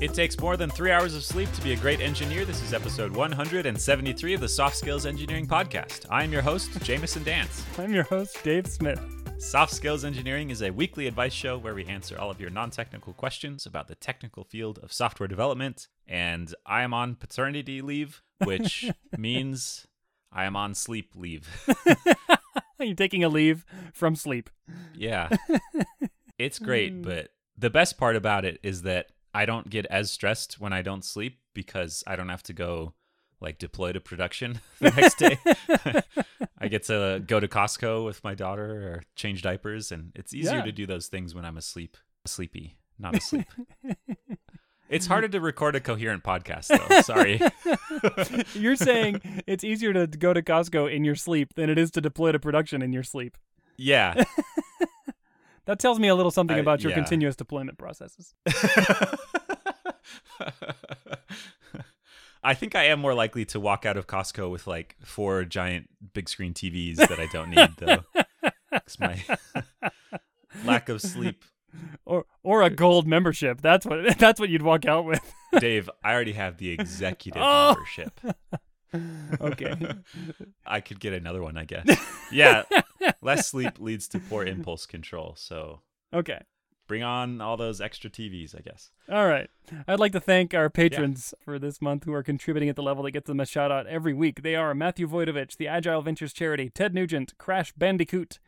It takes more than three hours of sleep to be a great engineer. This is episode 173 of the Soft Skills Engineering Podcast. I'm your host, Jamison Dance. I'm your host, Dave Smith. Soft Skills Engineering is a weekly advice show where we answer all of your non technical questions about the technical field of software development. And I am on paternity leave, which means I am on sleep leave. You're taking a leave from sleep. Yeah. It's great, but the best part about it is that I don't get as stressed when I don't sleep because I don't have to go like deploy to production the next day. I get to go to Costco with my daughter or change diapers and it's easier Yeah. to do those things when I'm asleep, sleepy, not asleep. it's harder to record a coherent podcast though. Sorry. You're saying it's easier to go to Costco in your sleep than it is to deploy to production in your sleep. Yeah. That tells me a little something Uh, about your yeah. continuous deployment processes. I think I am more likely to walk out of Costco with like four giant big screen TVs that I don't need though. 'Cause my lack of sleep. Or or a gold membership. That's what that's what you'd walk out with. Dave, I already have the executive Oh. membership. Okay. I could get another one, I guess. Yeah. Less sleep leads to poor impulse control. So okay. bring on all those extra TVs, I guess. All right. I'd like to thank our patrons for this month who are contributing at the level that gets them a shout out every week. They are Matthew Voidovich, the Agile Ventures Charity, Ted Nugent, Crash Bandicoot,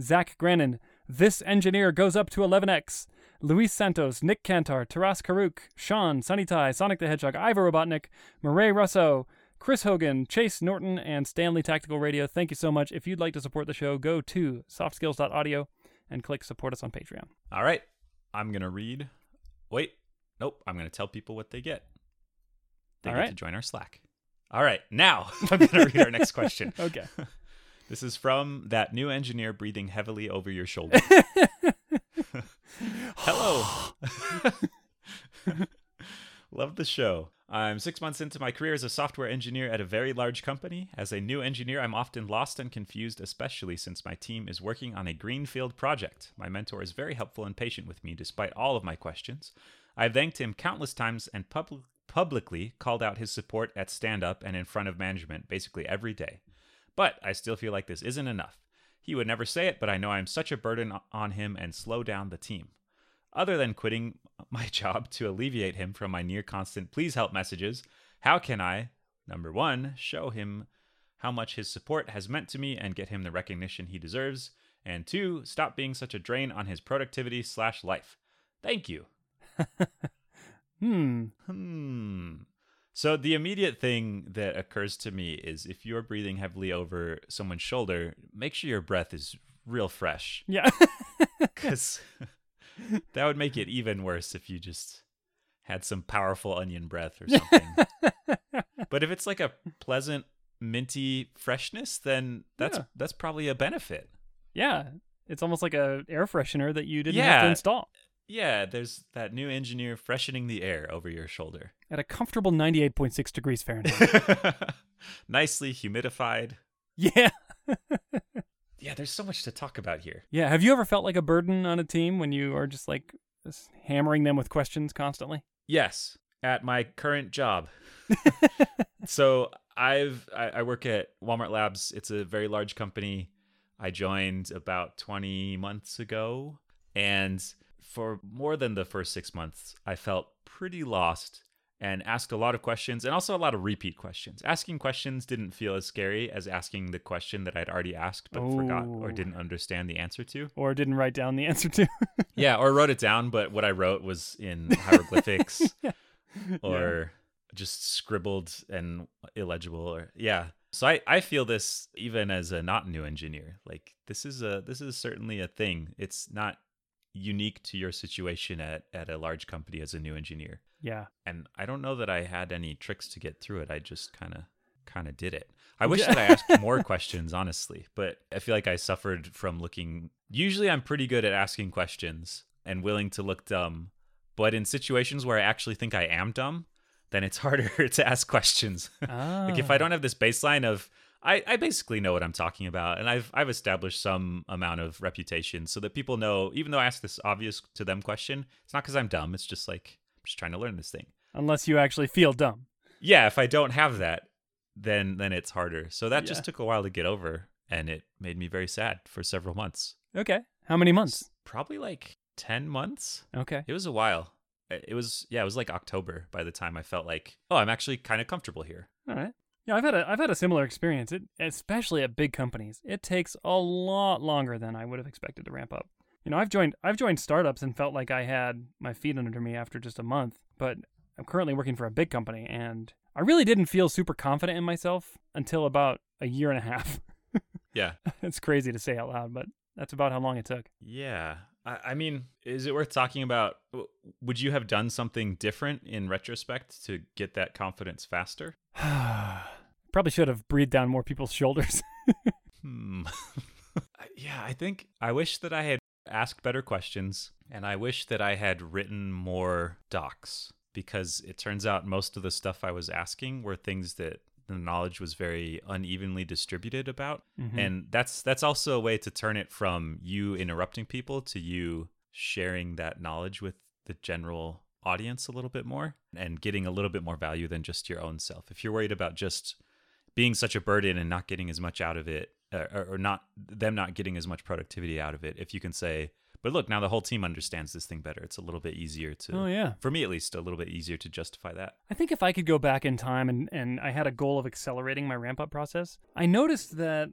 Zach Grennan, This Engineer Goes Up to 11X, Luis Santos, Nick Cantar, Taras Karuk, Sean, Sunny Tai, Sonic the Hedgehog, Ivor Robotnik, Murray Russo, Chris Hogan, Chase Norton, and Stanley Tactical Radio. Thank you so much. If you'd like to support the show, go to softskills.audio and click support us on Patreon. All right. I'm going to read. Wait. Nope. I'm going to tell people what they get. They All get right. to join our Slack. All right. Now I'm going to read our next question. Okay. This is from that new engineer breathing heavily over your shoulder. Hello. Love the show. I'm six months into my career as a software engineer at a very large company. As a new engineer, I'm often lost and confused, especially since my team is working on a greenfield project. My mentor is very helpful and patient with me despite all of my questions. I've thanked him countless times and pub- publicly called out his support at stand up and in front of management basically every day. But I still feel like this isn't enough. He would never say it, but I know I'm such a burden on him and slow down the team. Other than quitting my job to alleviate him from my near constant please help messages, how can I, number one, show him how much his support has meant to me and get him the recognition he deserves? And two, stop being such a drain on his productivity slash life. Thank you. Hmm. Hmm. So the immediate thing that occurs to me is if you're breathing heavily over someone's shoulder, make sure your breath is real fresh Yeah. because that would make it even worse if you just had some powerful onion breath or something. but if it's like a pleasant minty freshness, then that's Yeah. that's probably a benefit. yeah. It's almost like a air freshener that you didn't have to install Yeah, there's that new engineer freshening the air over your shoulder. at a comfortable 98.6 degrees Fahrenheit. Nicely humidified. yeah. Yeah, there's so much to talk about here. Yeah. Have you ever felt like a burden on a team when you are just like just hammering them with questions constantly? Yes, at my current job. so I've I, I work at Walmart Labs. It's a very large company. I joined about 20 months ago, and for more than the first six months, I felt pretty lost and asked a lot of questions and also a lot of repeat questions. Asking questions didn't feel as scary as asking the question that I'd already asked but forgot or didn't understand the answer to. Or didn't write down the answer to? Yeah, or wrote it down, but what I wrote was in hieroglyphics or just scribbled and illegible or yeah. So I, I feel this even as a not new engineer. Like this is a this is certainly a thing. It's not unique to your situation at, at a large company as a new engineer. yeah. And I don't know that I had any tricks to get through it. I just kinda kinda did it. I wish that I asked more questions, honestly, but I feel like I suffered from looking. Usually, I'm pretty good at asking questions and willing to look dumb, but in situations where I actually think I am dumb, then it's harder to ask questions. like if I Ah. don't have this baseline of I, I basically know what I'm talking about, and I've I've established some amount of reputation so that people know. Even though I ask this obvious to them question, it's not because I'm dumb. It's just like I'm just trying to learn this thing. Unless you actually feel dumb. Yeah, if I don't have that, then then it's harder. So that Yeah. just took a while to get over, and it made me very sad for several months. Okay. How many months? Probably like ten months. Okay. It was a while. It it was yeah, it was like October by the time I felt like, oh, I'm actually kind of comfortable here. All right. Yeah, I've had a I've had a similar experience. It especially at big companies. It takes a lot longer than I would have expected to ramp up. You know, I've joined I've joined startups and felt like I had my feet under me after just a month, but I'm currently working for a big company and I really didn't feel super confident in myself until about a year and a half. Yeah. it's crazy to say out loud, but that's about how long it took. Yeah. I, I mean, is it worth talking about? Would you have done something different in retrospect to get that confidence faster? Probably should have breathed down more people's shoulders. Hmm. yeah, I think I wish that I had asked better questions and I wish that I had written more docs because it turns out most of the stuff I was asking were things that the knowledge was very unevenly distributed about. Mhm. And that's that's also a way to turn it from you interrupting people to you sharing that knowledge with the general audience a little bit more and getting a little bit more value than just your own self. If you're worried about just being such a burden and not getting as much out of it uh, or, or not them not getting as much productivity out of it if you can say but look now the whole team understands this thing better it's a little bit easier to oh yeah. for me at least a little bit easier to justify that I think if I could go back in time and, and I had a goal of accelerating my ramp up process, I noticed that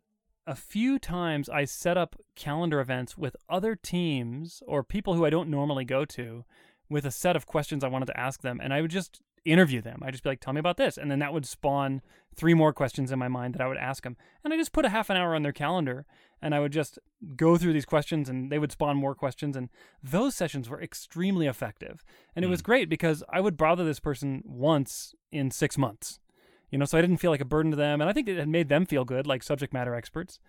a few times I set up calendar events with other teams or people who I don't normally go to with a set of questions I wanted to ask them. And I would just interview them. I'd just be like, tell me about this. And then that would spawn three more questions in my mind that I would ask them. And I just put a half an hour on their calendar and I would just go through these questions and they would spawn more questions. And those sessions were extremely effective. And it was hmm. great because I would bother this person once in six months. You know, so I didn't feel like a burden to them. And I think it had made them feel good, like subject matter experts.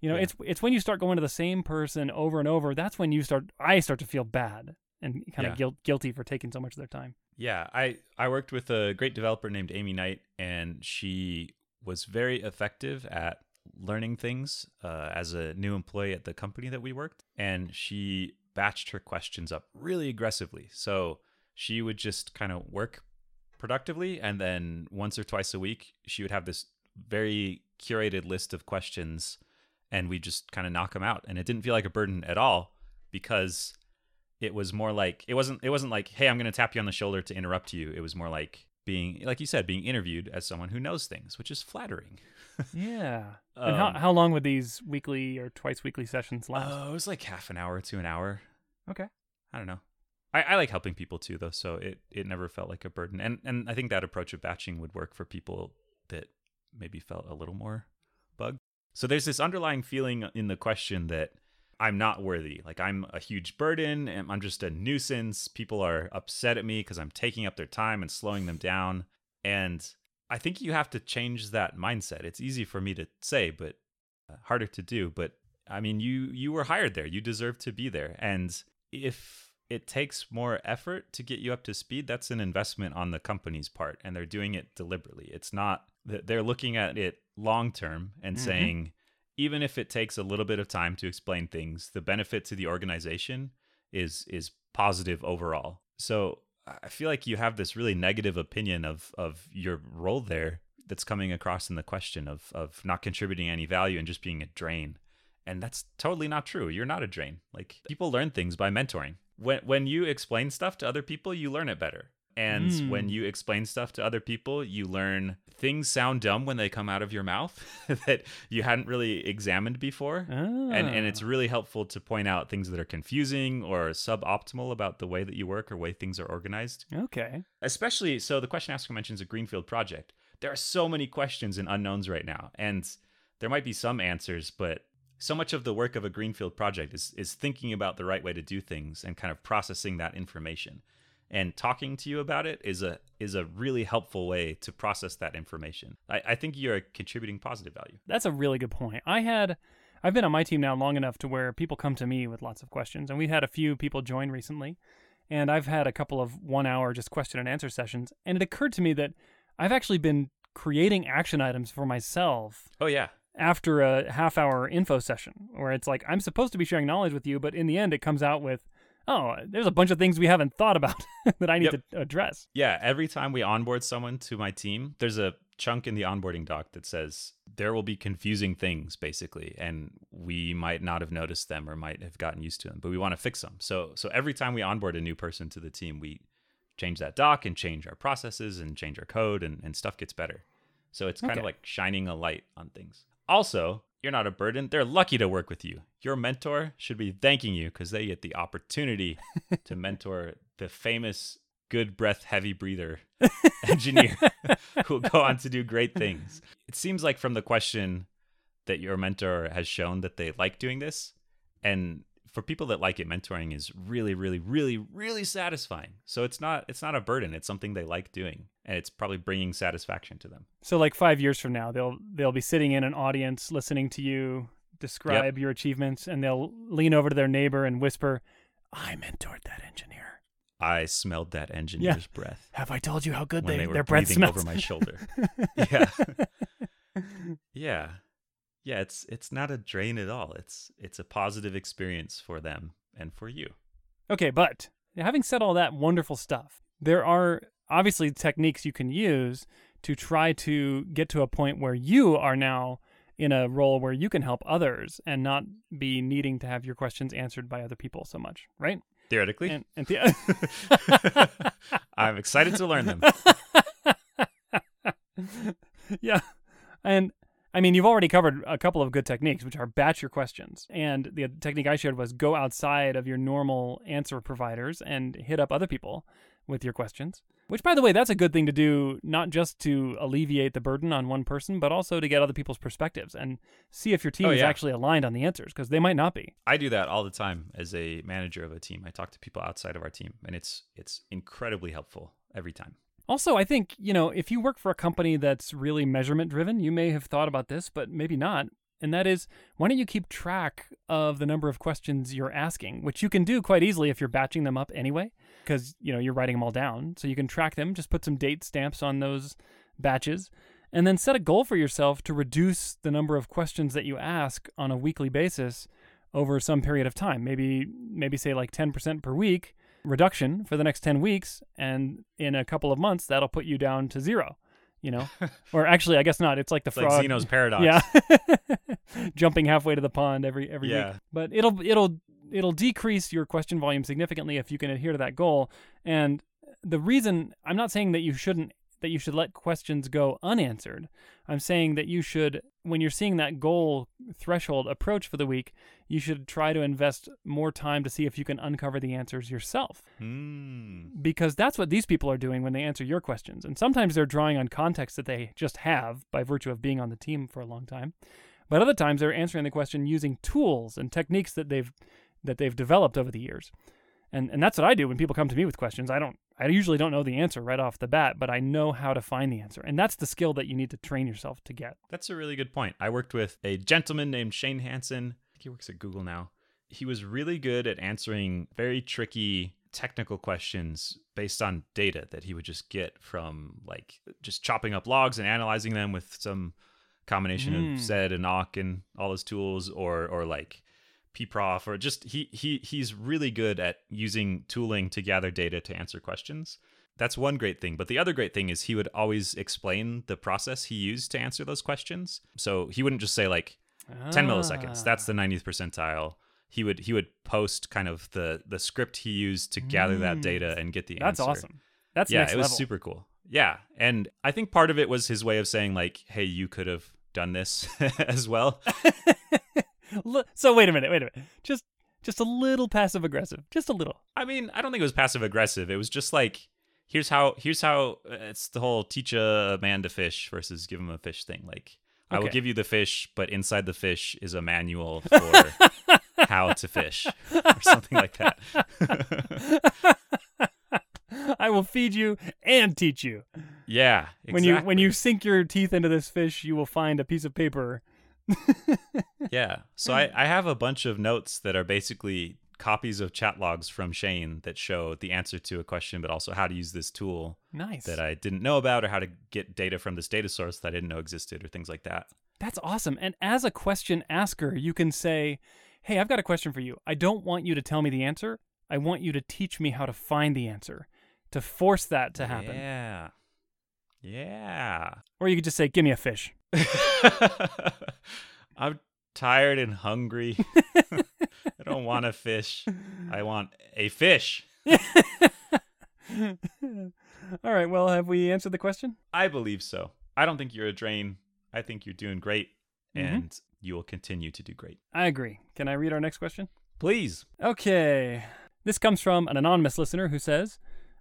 You know, Yeah. it's it's when you start going to the same person over and over, that's when you start I start to feel bad and kind Yeah. of guilt, guilty for taking so much of their time. Yeah, I I worked with a great developer named Amy Knight, and she was very effective at learning things uh, as a new employee at the company that we worked, and she batched her questions up really aggressively. So she would just kind of work productively, and then once or twice a week, she would have this very curated list of questions, and we just kind of knock them out, and it didn't feel like a burden at all because it was more like it wasn't it wasn't like hey i'm going to tap you on the shoulder to interrupt you it was more like being like you said being interviewed as someone who knows things which is flattering Yeah. and how Um, how long would these weekly or twice weekly sessions last? oh it was like half an hour to an hour okay. i don't know I, I like helping people too though so it, it never felt like a burden and and i think that approach of batching would work for people that maybe felt a little more bugged so there's this underlying feeling in the question that I'm not worthy. Like I'm a huge burden and I'm just a nuisance. People are upset at me because I'm taking up their time and slowing them down. And I think you have to change that mindset. It's easy for me to say, but uh, harder to do. But I mean, you you were hired there. You deserve to be there. And if it takes more effort to get you up to speed, that's an investment on the company's part, and they're doing it deliberately. It's not that they're looking at it long term and Mhm. saying, even if it takes a little bit of time to explain things, the benefit to the organization is is positive overall. So I feel like you have this really negative opinion of of your role there that's coming across in the question of of not contributing any value and just being a drain. And that's totally not true. You're not a drain. Like people learn things by mentoring. When when you explain stuff to other people, you learn it better. And Mm. when you explain stuff to other people, you learn things sound dumb when they come out of your mouth that you hadn't really examined before. And and it's Ah. really helpful to point out things that are confusing or suboptimal about the way that you work or way things are organized okay. especially so the question asker mentions a greenfield project there are so many questions and unknowns right now and there might be some answers but so much of the work of a greenfield project is is thinking about the right way to do things and kind of processing that information and talking to you about it is a is a really helpful way to process that information. I, I think you're contributing positive value. That's a really good point. I had I've been on my team now long enough to where people come to me with lots of questions, and we've had a few people join recently, and I've had a couple of one-hour just question and answer sessions, and it occurred to me that I've actually been creating action items for myself oh yeah. after a half-hour info session, where it's like I'm supposed to be sharing knowledge with you, but in the end, it comes out with oh, there's a bunch of things we haven't thought about that I need Yep. to address. Yeah, every time we onboard someone to my team, there's a chunk in the onboarding doc that says there will be confusing things basically and we might not have noticed them or might have gotten used to them, but we want to fix them. So so every time we onboard a new person to the team, we change that doc and change our processes and change our code and, and stuff gets better. So it's kind Okay. of like shining a light on things. Also, you're not a burden. They're lucky to work with you. Your mentor should be thanking you because they get the opportunity to mentor the famous good breath, heavy breather engineer who will go on to do great things. It seems like from the question that your mentor has shown that they like doing this. And for people that like it, mentoring is really, really, really, really satisfying. So it's not it's not a burden. It's something they like doing, and it's probably bringing satisfaction to them. So like five years from now, they'll they'll be sitting in an audience listening to you describe your achievements, and they'll lean over to their neighbor and whisper, "I mentored that engineer. I smelled that engineer's breath Have I told you how good they, they were their breath smells?" over my shoulder. yeah, yeah, yeah. It's it's not a drain at all. It's it's a positive experience for them and for you. Okay, but having said all that wonderful stuff, there are obviously techniques you can use to try to get to a point where you are now in a role where you can help others and not be needing to have your questions answered by other people so much, right? Theoretically, And, and the- I'm excited to learn them. yeah. And I mean, you've already covered a couple of good techniques, which are batch your questions. And the technique I shared was go outside of your normal answer providers and hit up other people with your questions. Which, by the way, that's a good thing to do, not just to alleviate the burden on one person, but also to get other people's perspectives and see if your team Oh, is yeah. actually aligned on the answers, because they might not be. I do that all the time as a manager of a team. I talk to people outside of our team, and it's it's incredibly helpful every time. Also, I think, you know, if you work for a company that's really measurement driven, you may have thought about this, but maybe not. And that is, why don't you keep track of the number of questions you're asking, which you can do quite easily if you're batching them up anyway, because, you know, you're writing them all down. So you can track them, just put some date stamps on those batches, and then set a goal for yourself to reduce the number of questions that you ask on a weekly basis over some period of time. Maybe, maybe say like 10% per week reduction for the next 10 weeks and in a couple of months that'll put you down to zero you know or actually i guess not it's like the It's like frog Zeno's paradox. yeah jumping halfway to the pond every every Yeah. week but it'll it'll it'll decrease your question volume significantly if you can adhere to that goal and the reason i'm not saying that you shouldn't that you should let questions go unanswered i'm saying that you should when you're seeing that goal threshold approach for the week you should try to invest more time to see if you can uncover the answers yourself Mm. because that's what these people are doing when they answer your questions. And sometimes they're drawing on context that they just have by virtue of being on the team for a long time. But other times they're answering the question using tools and techniques that they've that they've developed over the years. And and that's what I do when people come to me with questions. I don't I usually don't know the answer right off the bat, but I know how to find the answer. And that's the skill that you need to train yourself to get. That's a really good point. I worked with a gentleman named Shane Hansen. I think he works at Google now. He was really good at answering very tricky technical questions based on data that he would just get from like just chopping up logs and analyzing them with some combination Mm. of sed and Awk and all his tools or or like pprof or just he he he's really good at using tooling to gather data to answer questions that's one great thing but the other great thing is he would always explain the process he used to answer those questions so he wouldn't just say like 10 milliseconds Ah. that's the 90th percentile he would he would post kind of the the script he used to gather that Mm. data and get the That's answer That's awesome. That's yeah it was level. super cool yeah and i think part of it was his way of saying like hey you could have done this as well so wait a minute, wait a minute. Just just a little passive aggressive. Just a little. I mean, I don't think it was passive aggressive. It was just like, here's how, here's how uh, it's the whole teach a man to fish versus give him a fish thing. Like, I will give you the fish, but inside the fish is a manual for how to fish or something like that. I will feed you and teach you. yeah. Exactly. When you when you sink your teeth into this fish, you will find a piece of paper. yeah. So I, I have a bunch of notes that are basically copies of chat logs from Shane that show the answer to a question, but also how to use this tool Nice. that I didn't know about or how to get data from this data source that I didn't know existed or things like that. That's awesome. And as a question asker, you can say, "Hey, I've got a question for you. I don't want you to tell me the answer. I want you to teach me how to find the answer, to force that to happen. Yeah. Yeah. Or you could just say, give me a fish. I'm tired and hungry. I don't want a fish. I want a fish. All right, well, have we answered the question? I believe so. I don't think you're a drain. I think you're doing great, Mhm. and you will continue to do great. I agree. Can I read our next question? Please. Okay. This comes from an anonymous listener who says,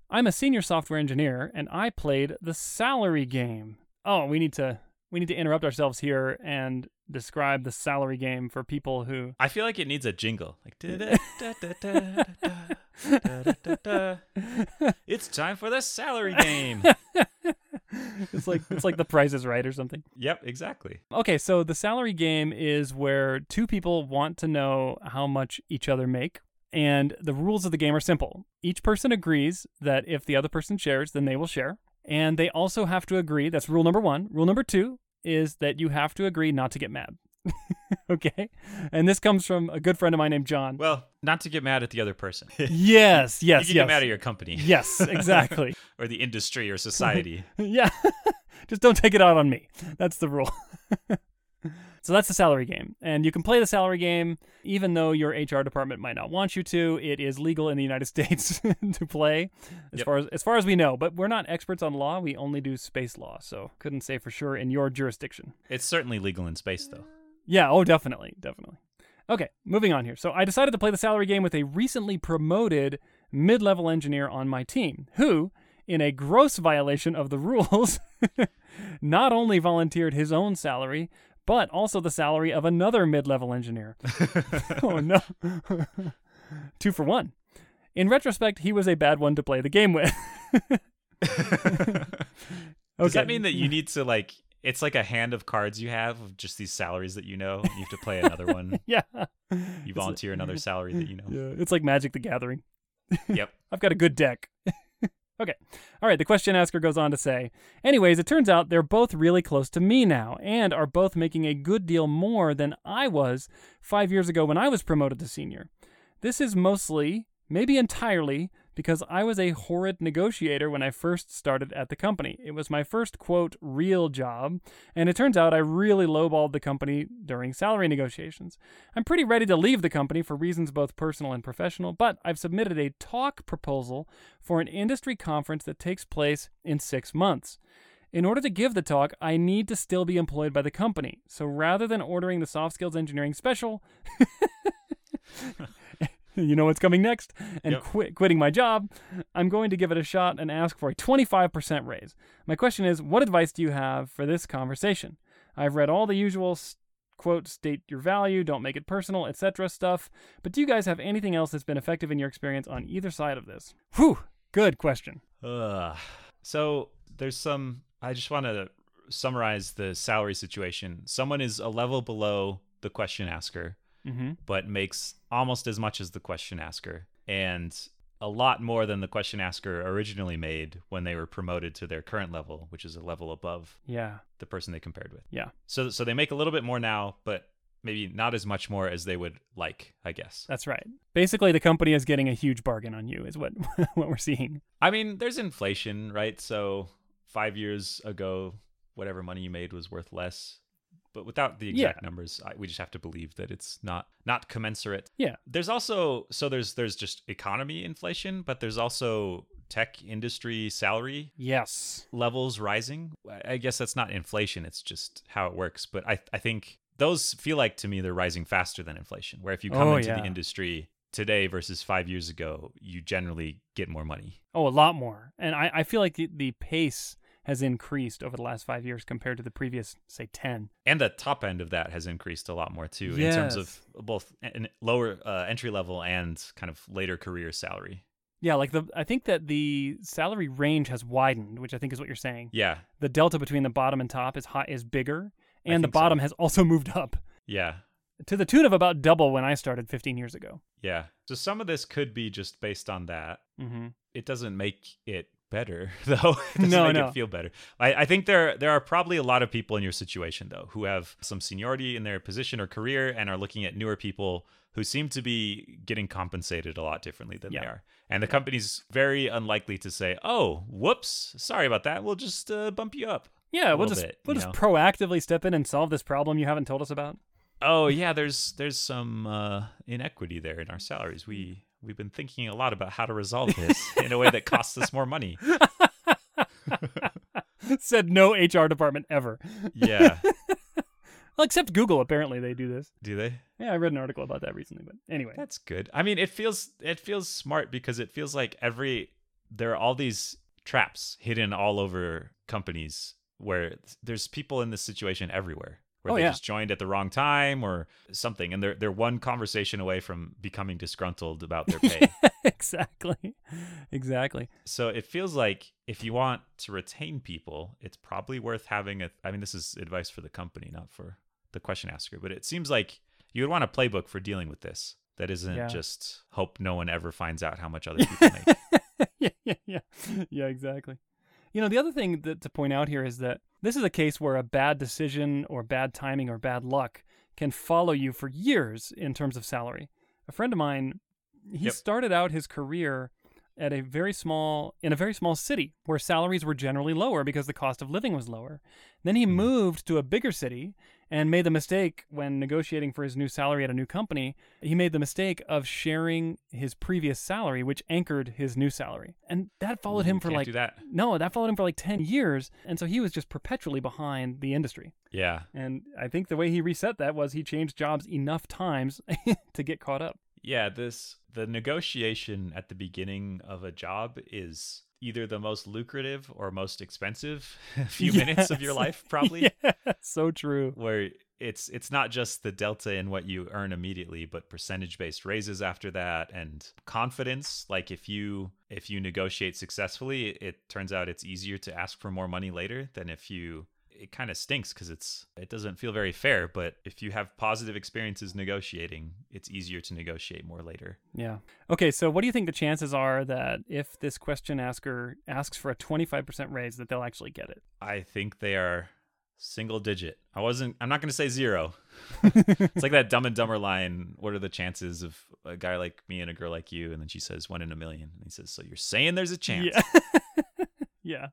I'm a senior software engineer and I played the salary game. Oh, we need to we need to interrupt ourselves here and describe the salary game for people who I feel like it needs a jingle. Like It's time for the salary game. it's like it's like the price is right or something. Yep, exactly. Okay, so the salary game is where two people want to know how much each other make. And the rules of the game are simple. Each person agrees that if the other person shares, then they will share. And they also have to agree. That's rule number one. Rule number two is that you have to agree not to get mad. okay? And this comes from a good friend of mine named John. Well, not to get mad at the other person. you yes, yes, can yes. get mad at your company yes, exactly. or the industry or society. yeah. Just don't take it out on me. That's the rule. So that's the salary game. And you can play the salary game even though your HR department might not want you to. It is legal in the United States to play as Yep. far as as far as we know, but we're not experts on law. We only do space law, so couldn't say for sure in your jurisdiction. it's certainly legal in space, though. Yeah, oh definitely, definitely. Okay, moving on here. So I decided to play the salary game with a recently promoted mid-level engineer on my team who in a gross violation of the rules, not only volunteered his own salary, but also the salary of another mid level engineer. oh, no. Two for one. In retrospect, he was a bad one to play the game with. okay. Does that mean that you need to like? It's like a hand of cards you have of just these salaries that you know. You have to play another one. yeah. You volunteer another salary that you know. Yeah, it's like Magic the Gathering. Yep. I've got a good deck. Okay. All right. The question asker goes on to say, anyways, it turns out they're both really close to me now and are both making a good deal more than I was five years ago when I was promoted to senior. This is mostly, maybe entirely, because I was a horrid negotiator when I first started at the company. It was my first, quote, real job, and it turns out I really lowballed the company during salary negotiations. I'm pretty ready to leave the company for reasons both personal and professional, but I've submitted a talk proposal for an industry conference that takes place in six months. In order to give the talk, I need to still be employed by the company. So rather than ordering the soft skills engineering special, you know what's coming next, and Yep. quit, quitting my job, I'm going to give it a shot and ask for a 25% raise. My question is, what advice do you have for this conversation? I've read all the usual quote, state your value, don't make it personal, etc. stuff, but do you guys have anything else that's been effective in your experience on either side of this? Whew, good question. Ugh. So there's some. I just want to summarize the salary situation. Someone is a level below the question asker, Mm-hmm. but makes almost as much as the question asker, and a lot more than the question asker originally made when they were promoted to their current level, which is a level above Yeah, the person they compared with. yeah, So so they make a little bit more now, but maybe not as much more as they would like, I guess. that's right. Basically, the company is getting a huge bargain on you, is what what we're seeing. I mean, there's inflation, right? So 5 years ago, whatever money you made was worth less. But without the exact Yeah. numbers, I, we just have to believe that it's not not commensurate. Yeah. There's also so there's there's just economy inflation, but there's also tech industry salary Yes. levels rising. I guess that's not inflation, it's just how it works. But I, I think those feel like to me they're rising faster than inflation. Where if you come Oh, into yeah. the industry today versus five years ago, you generally get more money. Oh, a lot more. And I, I feel like the, the pace has increased over the last five years compared to the previous, say, 10. And the top end of that has increased a lot more too, in terms of both lower uh, entry level and kind of later career salary. Yeah, like the I think that the salary range has widened, which I think is what you're saying. Yeah, The delta between the bottom and top is high is bigger, and the think so. bottom has also moved up yeah, to the tune of about double when I started 15 years ago. yeah. So some of this could be just based on that. Mm-hmm. it doesn't make it better though No, no. feel better I, I think there there are probably a lot of people in your situation though who have some seniority in their position or career and are looking at newer people who seem to be getting compensated a lot differently than Yeah. they are. And the company's very unlikely to say, "Oh, whoops, sorry about that. We'll just uh, bump you up." Yeah, we'll just bit, we'll just know? proactively step in and solve this problem you haven't told us about. Oh yeah, there's there's some uh, inequity there in our salaries. We we've been thinking a lot about how to resolve this in a way that costs us more money. Said no HR department ever. Yeah, Well, except Google. Apparently, they do this. do they? Yeah, I read an article about that recently. But anyway, That's good. I mean, it feels it feels smart because it feels like every there are all these traps hidden all over companies where there's people in this situation everywhere where Oh, they yeah. just joined at the wrong time or something and they're they're one conversation away from becoming disgruntled about their pay. exactly, exactly. so it feels like if you want to retain people, it's probably worth having a I mean this is advice for the company, not for the question asker, but it seems like you would want a playbook for dealing with this. That isn't Yeah. just hope no one ever finds out how much other people make. yeah, yeah, yeah, yeah, exactly. You know, the other thing that to point out here is that this is a case where a bad decision or bad timing or bad luck can follow you for years in terms of salary. A friend of mine, he Yep. started out his career at a very small in a very small city where salaries were generally lower because the cost of living was lower. Then he Mhm. moved to a bigger city and made the mistake when negotiating for his new salary at a new company. He made the mistake of sharing his previous salary, which anchored his new salary. And that followed him Ooh, for like do that. no, that followed him for like 10 years. And so he was just perpetually behind the industry. Yeah. And I think the way he reset that was he changed jobs enough times to get caught up. Yeah, this the negotiation at the beginning of a job is either the most lucrative or most expensive few minutes of your life probably. Yeah, so true. where it's it's not just the delta in what you earn immediately but percentage based raises after that and confidence. Like if you if you negotiate successfully it turns out it's easier to ask for more money later than if you it kind of stinks because it's it doesn't feel very fair but if you have positive experiences negotiating it's easier to negotiate more later Yeah. Okay, so what do you think the chances are that if this question asker asks for a 25% raise that they'll actually get it? i think they are single digit i wasn't i'm not going to say zero it's like that dumb and dumber line what are the chances of a guy like me and a girl like you and then she says one in a million and he says so you're saying there's a chance Yeah. yeah.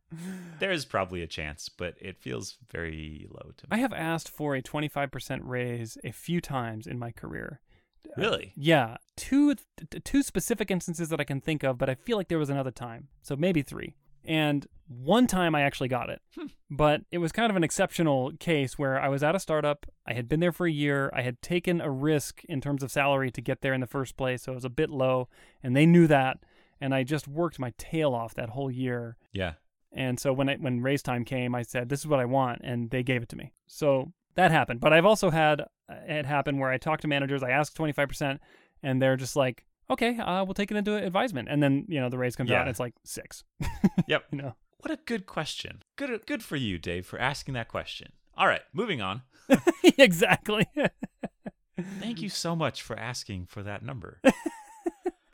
there is probably a chance but it feels very low to me. I have asked for a 25% raise a few times in my career. Uh, really Yeah, two t- t- two specific instances that I can think of, but I feel like there was another time. So maybe 3. And one time I actually got it. Hmm. But it was kind of an exceptional case where I was at a startup, I had been there for a year, I had taken a risk in terms of salary to get there in the first place, so it was a bit low, and they knew that, and I just worked my tail off that whole year. yeah And so when it, when raise time came, I said, "This is what I want," and they gave it to me. So that happened. But I've also had uh, it happen where I talk to managers, I ask twenty five percent, and they're just like, "Okay, uh, we'll take it into advisement," and then you know the raise comes out, and it's like six. Yep. You know, what a good question good good for you dave for asking that question all right moving on exactly. thank you so much for asking for that number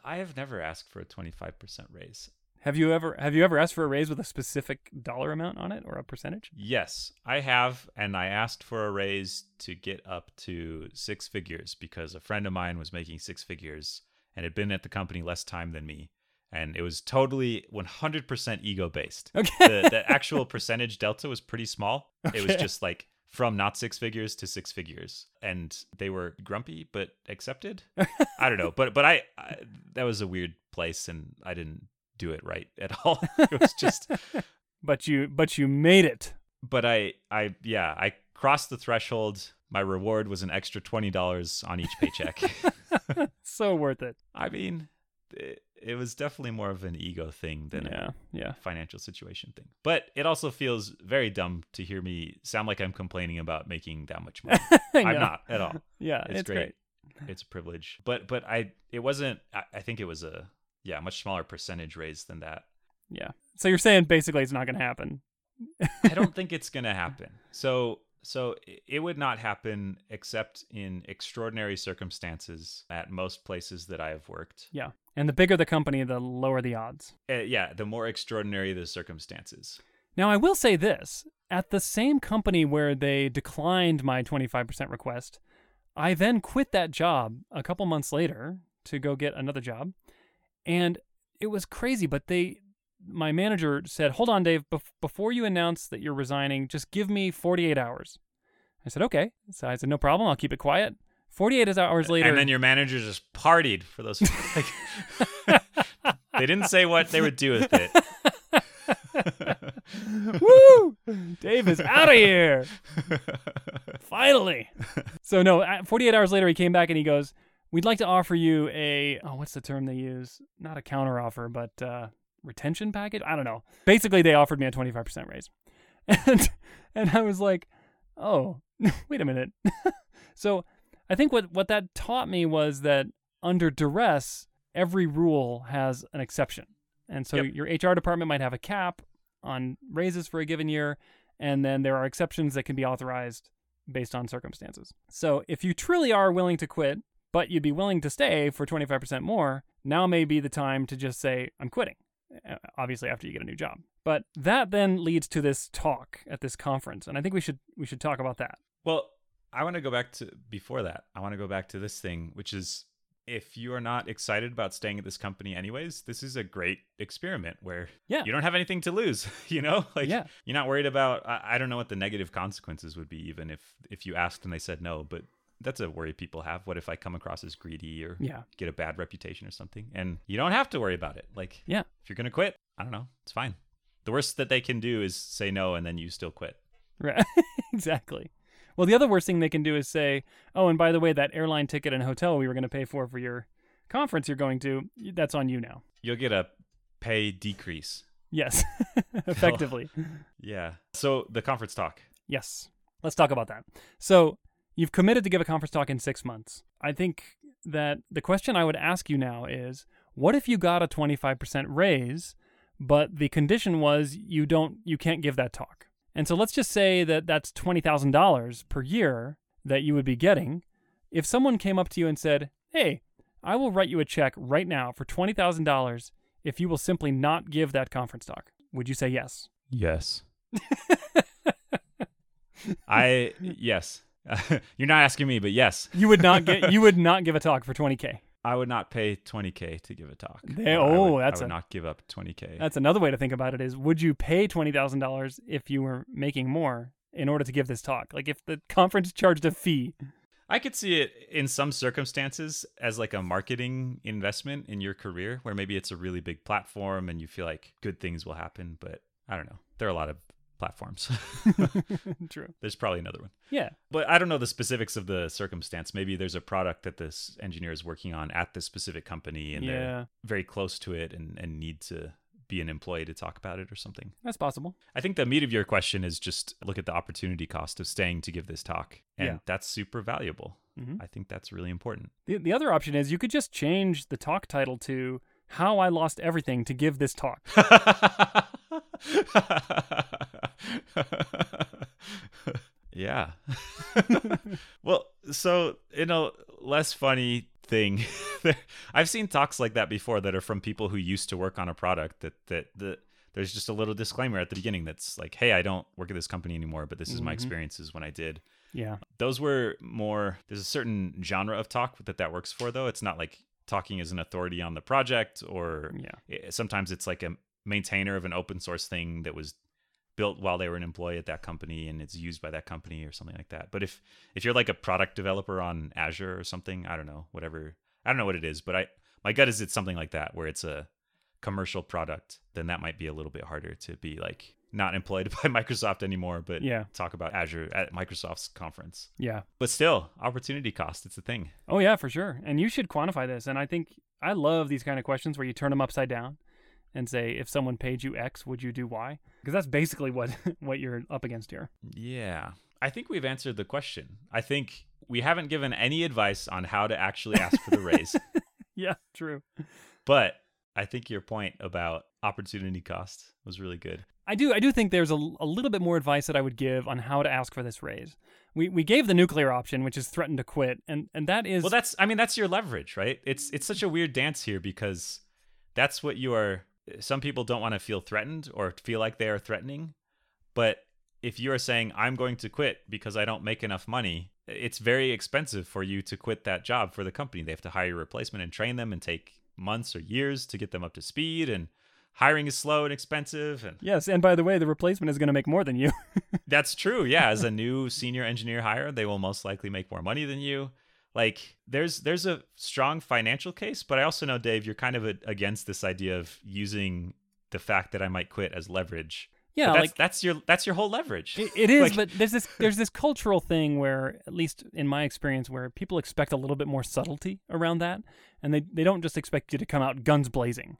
i have never asked for a 25% raise have you ever have you ever asked for a raise with a specific dollar amount on it or a percentage? Yes, I have, and I asked for a raise to get up to six figures because a friend of mine was making six figures and had been at the company less time than me, and it was totally 100% ego based. Okay. The, the actual percentage delta was pretty small. It was just like from not six figures to six figures, and they were grumpy but accepted. I don't know, but but I, I that was a weird place, and I didn't do it right at all. it was just but you but you made it. but I, I, yeah, I crossed the threshold. My reward was an extra twenty dollars on each paycheck. so worth it. I mean, it, it was definitely more of an ego thing than Yeah, yeah. financial situation thing. But it also feels very dumb to hear me sound like I'm complaining about making that much money. I'm not at all. Yeah, It's, it's, great. It's a privilege. But but I, it wasn't. I, I think it was a yeah much smaller percentage raise than that. Yeah. So you're saying basically it's not going to happen. I don't think it's going to happen. So so it would not happen except in extraordinary circumstances at most places that I have worked. Yeah. And the bigger the company, the lower the odds. Uh, yeah, the more extraordinary the circumstances. Now, I will say this at the same company where they declined my 25% request, I then quit that job a couple months later to go get another job. And it was crazy, but they my manager said, "Hold on, Dave, bef- before you announce that you're resigning, just give me 48 hours." I said, "Okay." So I said, "No problem. I'll keep it quiet." 48 hours later. And then your manager just partied for those. like, they didn't say what they would do with it. Woo! Dave is out of here. Finally. So no, 48 hours later he came back and he goes, "We'd like to offer you a oh, what's the term they use? Not a counter offer, but uh, retention package. I don't know. Basically, they offered me a 25% raise, and and I was like, oh, wait a minute. so I think what what that taught me was that under duress, every rule has an exception. And so yep. your HR department might have a cap on raises for a given year, and then there are exceptions that can be authorized based on circumstances. So if you truly are willing to quit, but you'd be willing to stay for 25% more, now may be the time to just say, I'm quitting. Uh, obviously, after you get a new job. But that then leads to this talk at this conference, and I think we should we should talk about that. Well, I want to go back to before that. I want to go back to this thing, which is if you are not excited about staying at this company anyways, this is a great experiment where yeah. you don't have anything to lose, you know? Like yeah. you're not worried about I, I, don't know what the negative consequences would be even if if you asked and they said no, but that's a worry people have. What if I come across as greedy or yeah. get a bad reputation or something? And you don't have to worry about it. Like yeah. if you're going to quit, I don't know, it's fine. The worst that they can do is say no and then you still quit. Right. exactly. Well, the other worst thing they can do is say, "Oh, and by the way, that airline ticket and hotel we were going to pay for for your conference you're going to, that's on you now." You'll get a pay decrease. Yes, effectively. yeah. So the conference talk. Yes. Let's talk about that. So you've committed to give a conference talk in six months. I think that the question I would ask you now is what if you got a 25% raise, but the condition was you don't, you can't give that talk? And so let's just say that that's $20,000 per year that you would be getting. If someone came up to you and said, Hey, I will write you a check right now for $20,000 if you will simply not give that conference talk, would you say yes? Yes. I, yes. You're not asking me, but yes. You would not get, you would not give a talk for 20K. I would not pay 20k to give a talk. They, oh, would, that's I would a, not give up 20k. That's another way to think about it. Is would you pay twenty thousand dollars if you were making more in order to give this talk? Like if the conference charged a fee. I could see it in some circumstances as like a marketing investment in your career, where maybe it's a really big platform and you feel like good things will happen. But I don't know. There are a lot of platforms. True. There's probably another one. Yeah. But I don't know the specifics of the circumstance. Maybe there's a product that this engineer is working on at this specific company and yeah. they're very close to it and, and need to be an employee to talk about it or something. That's possible. I think the meat of your question is just look at the opportunity cost of staying to give this talk. And yeah. that's super valuable. Mm-hmm. I think that's really important. The, the other option is you could just change the talk title to How I Lost Everything to Give This Talk. yeah. well, so in a less funny thing, I've seen talks like that before that are from people who used to work on a product that that that there's just a little disclaimer at the beginning that's like, "Hey, I don't work at this company anymore, but this is my Mhm. experiences when I did." Yeah. Those were more there's a certain genre of talk that that works for though. It's not like talking as an authority on the project or Yeah. it- sometimes it's like a maintainer of an open source thing that was built while they were an employee at that company and it's used by that company or something like that. But if if you're like a product developer on Azure or something, I don't know, whatever. I don't know what it is, but I my gut is it's something like that where it's a commercial product, then that might be a little bit harder to be like not employed by Microsoft anymore, but Yeah. talk about Azure at Microsoft's conference. Yeah. But still, opportunity cost, it's a thing. Oh yeah, for sure. And you should quantify this. And I think I love these kind of questions where you turn them upside down and say, if someone paid you X, would you do Y? Because that's basically what what you're up against here. Yeah. I think we've answered the question. I think we haven't given any advice on how to actually ask for the raise. Yeah, true. But I think your point about opportunity cost was really good. I do I do think there's a, a little bit more advice that I would give on how to ask for this raise. We we gave the nuclear option, which is threaten to quit, and and that is Well, that's I mean that's your leverage, right? It's it's such a weird dance here because that's what you are some people don't want to feel threatened or feel like they are threatening, but if you are saying I'm going to quit because I don't make enough money, it's very expensive for you to quit that job for the company. They have to hire a replacement and train them and take months or years to get them up to speed and hiring is slow and expensive and Yes, and by the way, the replacement is going to make more than you. that's true. Yeah, as a new senior engineer hire, they will most likely make more money than you. Like there's there's a strong financial case, but I also know Dave, you're kind of a, against this idea of using the fact that I might quit as leverage. yeah, But that's like that's your that's your whole leverage. It, it is, Like- but there's this there's this cultural thing where, at least in my experience, where people expect a little bit more subtlety around that, and they they don't just expect you to come out guns blazing.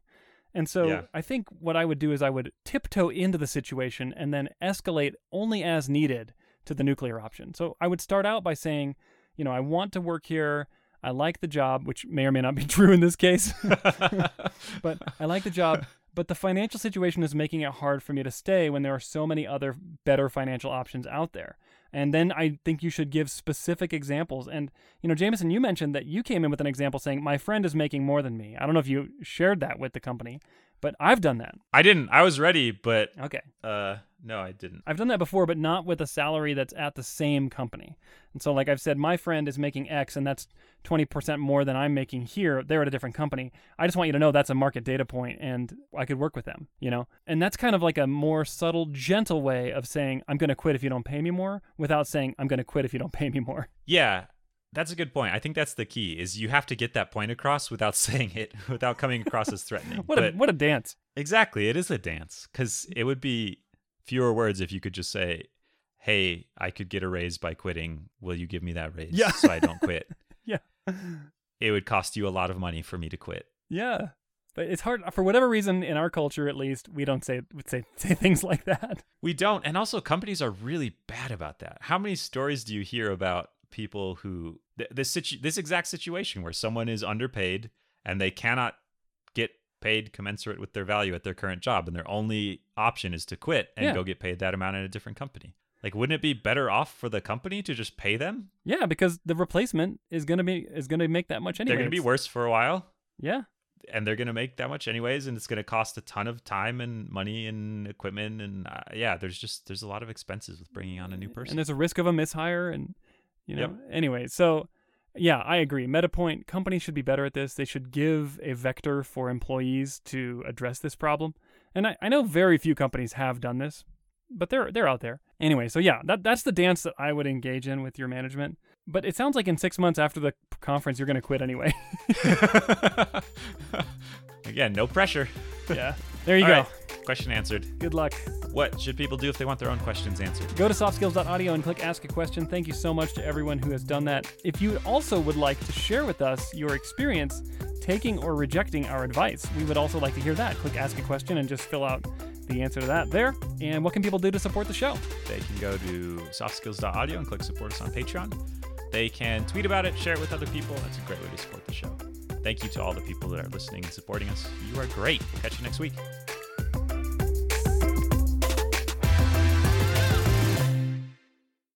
And so Yeah. I think what I would do is I would tiptoe into the situation and then escalate only as needed to the nuclear option. So I would start out by saying, you know, I want to work here. I like the job, which may or may not be true in this case. but I like the job. But the financial situation is making it hard for me to stay when there are so many other better financial options out there. And then I think you should give specific examples. And, you know, Jamison, you mentioned that you came in with an example saying, my friend is making more than me. I don't know if you shared that with the company, but I've done that. I didn't. I was ready, but Okay. uh no, I didn't. I've done that before, but not with a salary that's at the same company. And so, like I've said, my friend is making X, and that's 20% more than I'm making here. They're at a different company. I just want you to know that's a market data point, and I could work with them, you know? And that's kind of like a more subtle, gentle way of saying, I'm going to quit if you don't pay me more, without saying, I'm going to quit if you don't pay me more. Yeah, that's a good point. I think that's the key is you have to get that point across without saying it, without coming across as threatening. What a, what a dance. exactly, it is a dance cuz it would be fewer words if you could just say, "Hey, I could get a raise by quitting. Will you give me that raise Yeah. so I don't quit?" Yeah. It would cost you a lot of money for me to quit. Yeah. But it's hard, for whatever reason, in our culture at least, we don't say, say, say things like that. We don't. And also, companies are really bad about that. How many stories do you hear about people who th- this situ- this exact situation where someone is underpaid and they cannot get paid commensurate with their value at their current job, and their only option is to quit and Yeah. go get paid that amount in a different company? Like, wouldn't it be better off for the company to just pay them? Yeah, because the replacement is gonna be is gonna make that much anyway. They're going to be worse for a while. Yeah, and they're going to make that much anyways and it's going to cost a ton of time and money and equipment and uh, yeah there's just there's a lot of expenses with bringing on a new person and there's a risk of a mishire, and you know. Yep. Anyway, so yeah, I agree. MetaPoint companies should be better at this. They should give a vector for employees to address this problem. And I, I know very few companies have done this, but they're they're out there. Anyway, so yeah, that that's the dance that I would engage in with your management. But it sounds like in six months after the conference, you're going to quit anyway. again no pressure yeah, there you All go. right, question answered Good luck. what should people do if they want their own questions answered Go to softskills.audio and click Ask a Question. Thank you so much to everyone who has done that. If you also would like to share with us your experience taking or rejecting our advice, we would also like to hear that. Click Ask a Question and just fill out the answer to that there. And what can people do to support the show? they can go to softskills.audio and click support us on patreon they can tweet about it share it with other people that's a great way to support the show thank you to all the people that are listening and supporting us you are great we'll catch you next week